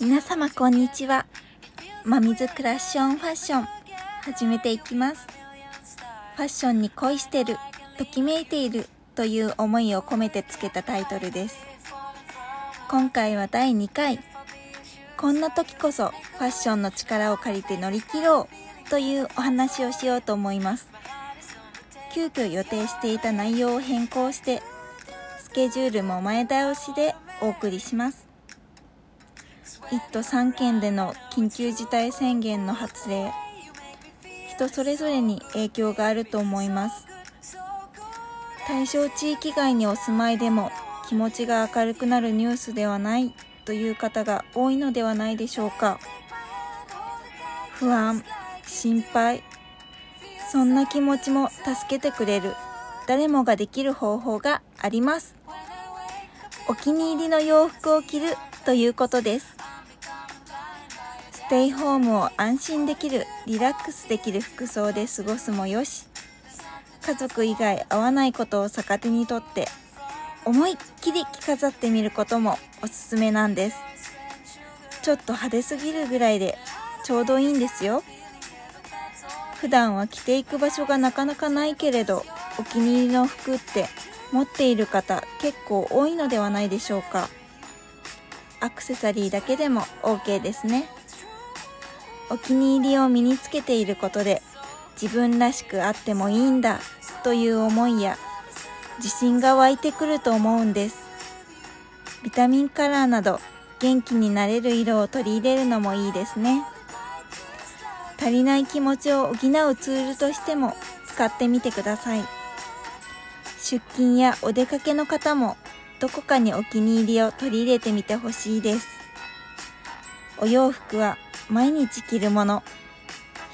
皆様こんにちは。まみずクラッションファッション、始めていきます。ファッションに恋してる、ときめいているという思いを込めてつけたタイトルです。今回は第2回。こんな時こそファッションの力を借りて乗り切ろうというお話をしようと思います。急遽予定していた内容を変更して、スケジュールも前倒しでお送りします。1都3県での緊急事態宣言の発令。人それぞれに影響があると思います。対象地域外にお住まいでも気持ちが明るくなるニュースではない。という方が多いのではないでしょうか。不安心配そんな気持ちも助けてくれる。誰もができる方法があります。お気に入りの洋服を着るということです。ステイホームを安心できるリラックスできる服装で過ごすもよし。家族以外合わないことを逆手にとって思いっきり着飾ってみることもおすすめなんです。ちょっと派手すぎるぐらいでちょうどいいんですよ。普段は着ていく場所がなかなかないけれどお気に入りの服って持っている方結構多いのではないでしょうか。アクセサリーだけでも OK ですね。お気に入りを身につけていることで自分らしくあってもいいんだという思いや自信が湧いてくると思うんです。ビタミンカラーなど元気になれる色を取り入れるのもいいですね。足りない気持ちを補うツールとしても使ってみてください。出勤やお出かけの方もどこかにお気に入りを取り入れてみてほしいです。お洋服は毎日着るもの。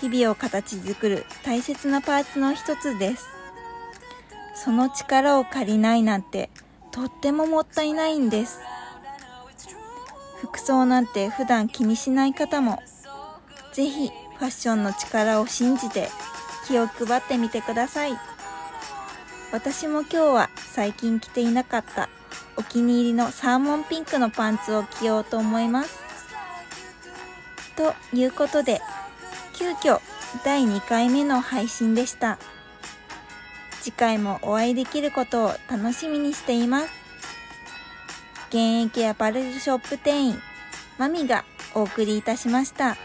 日々を形作る大切なパーツの一つです。その力を借りないなんてとってももったいないんです。服装なんて普段気にしない方もぜひファッションの力を信じて気を配ってみてください。私も今日は最近着ていなかったお気に入りのサーモンピンクのパンツを着ようと思います。ということで、急遽第2回目の配信でした。次回もお会いできることを楽しみにしています。現役アパレルショップ店員、マミがお送りいたしました。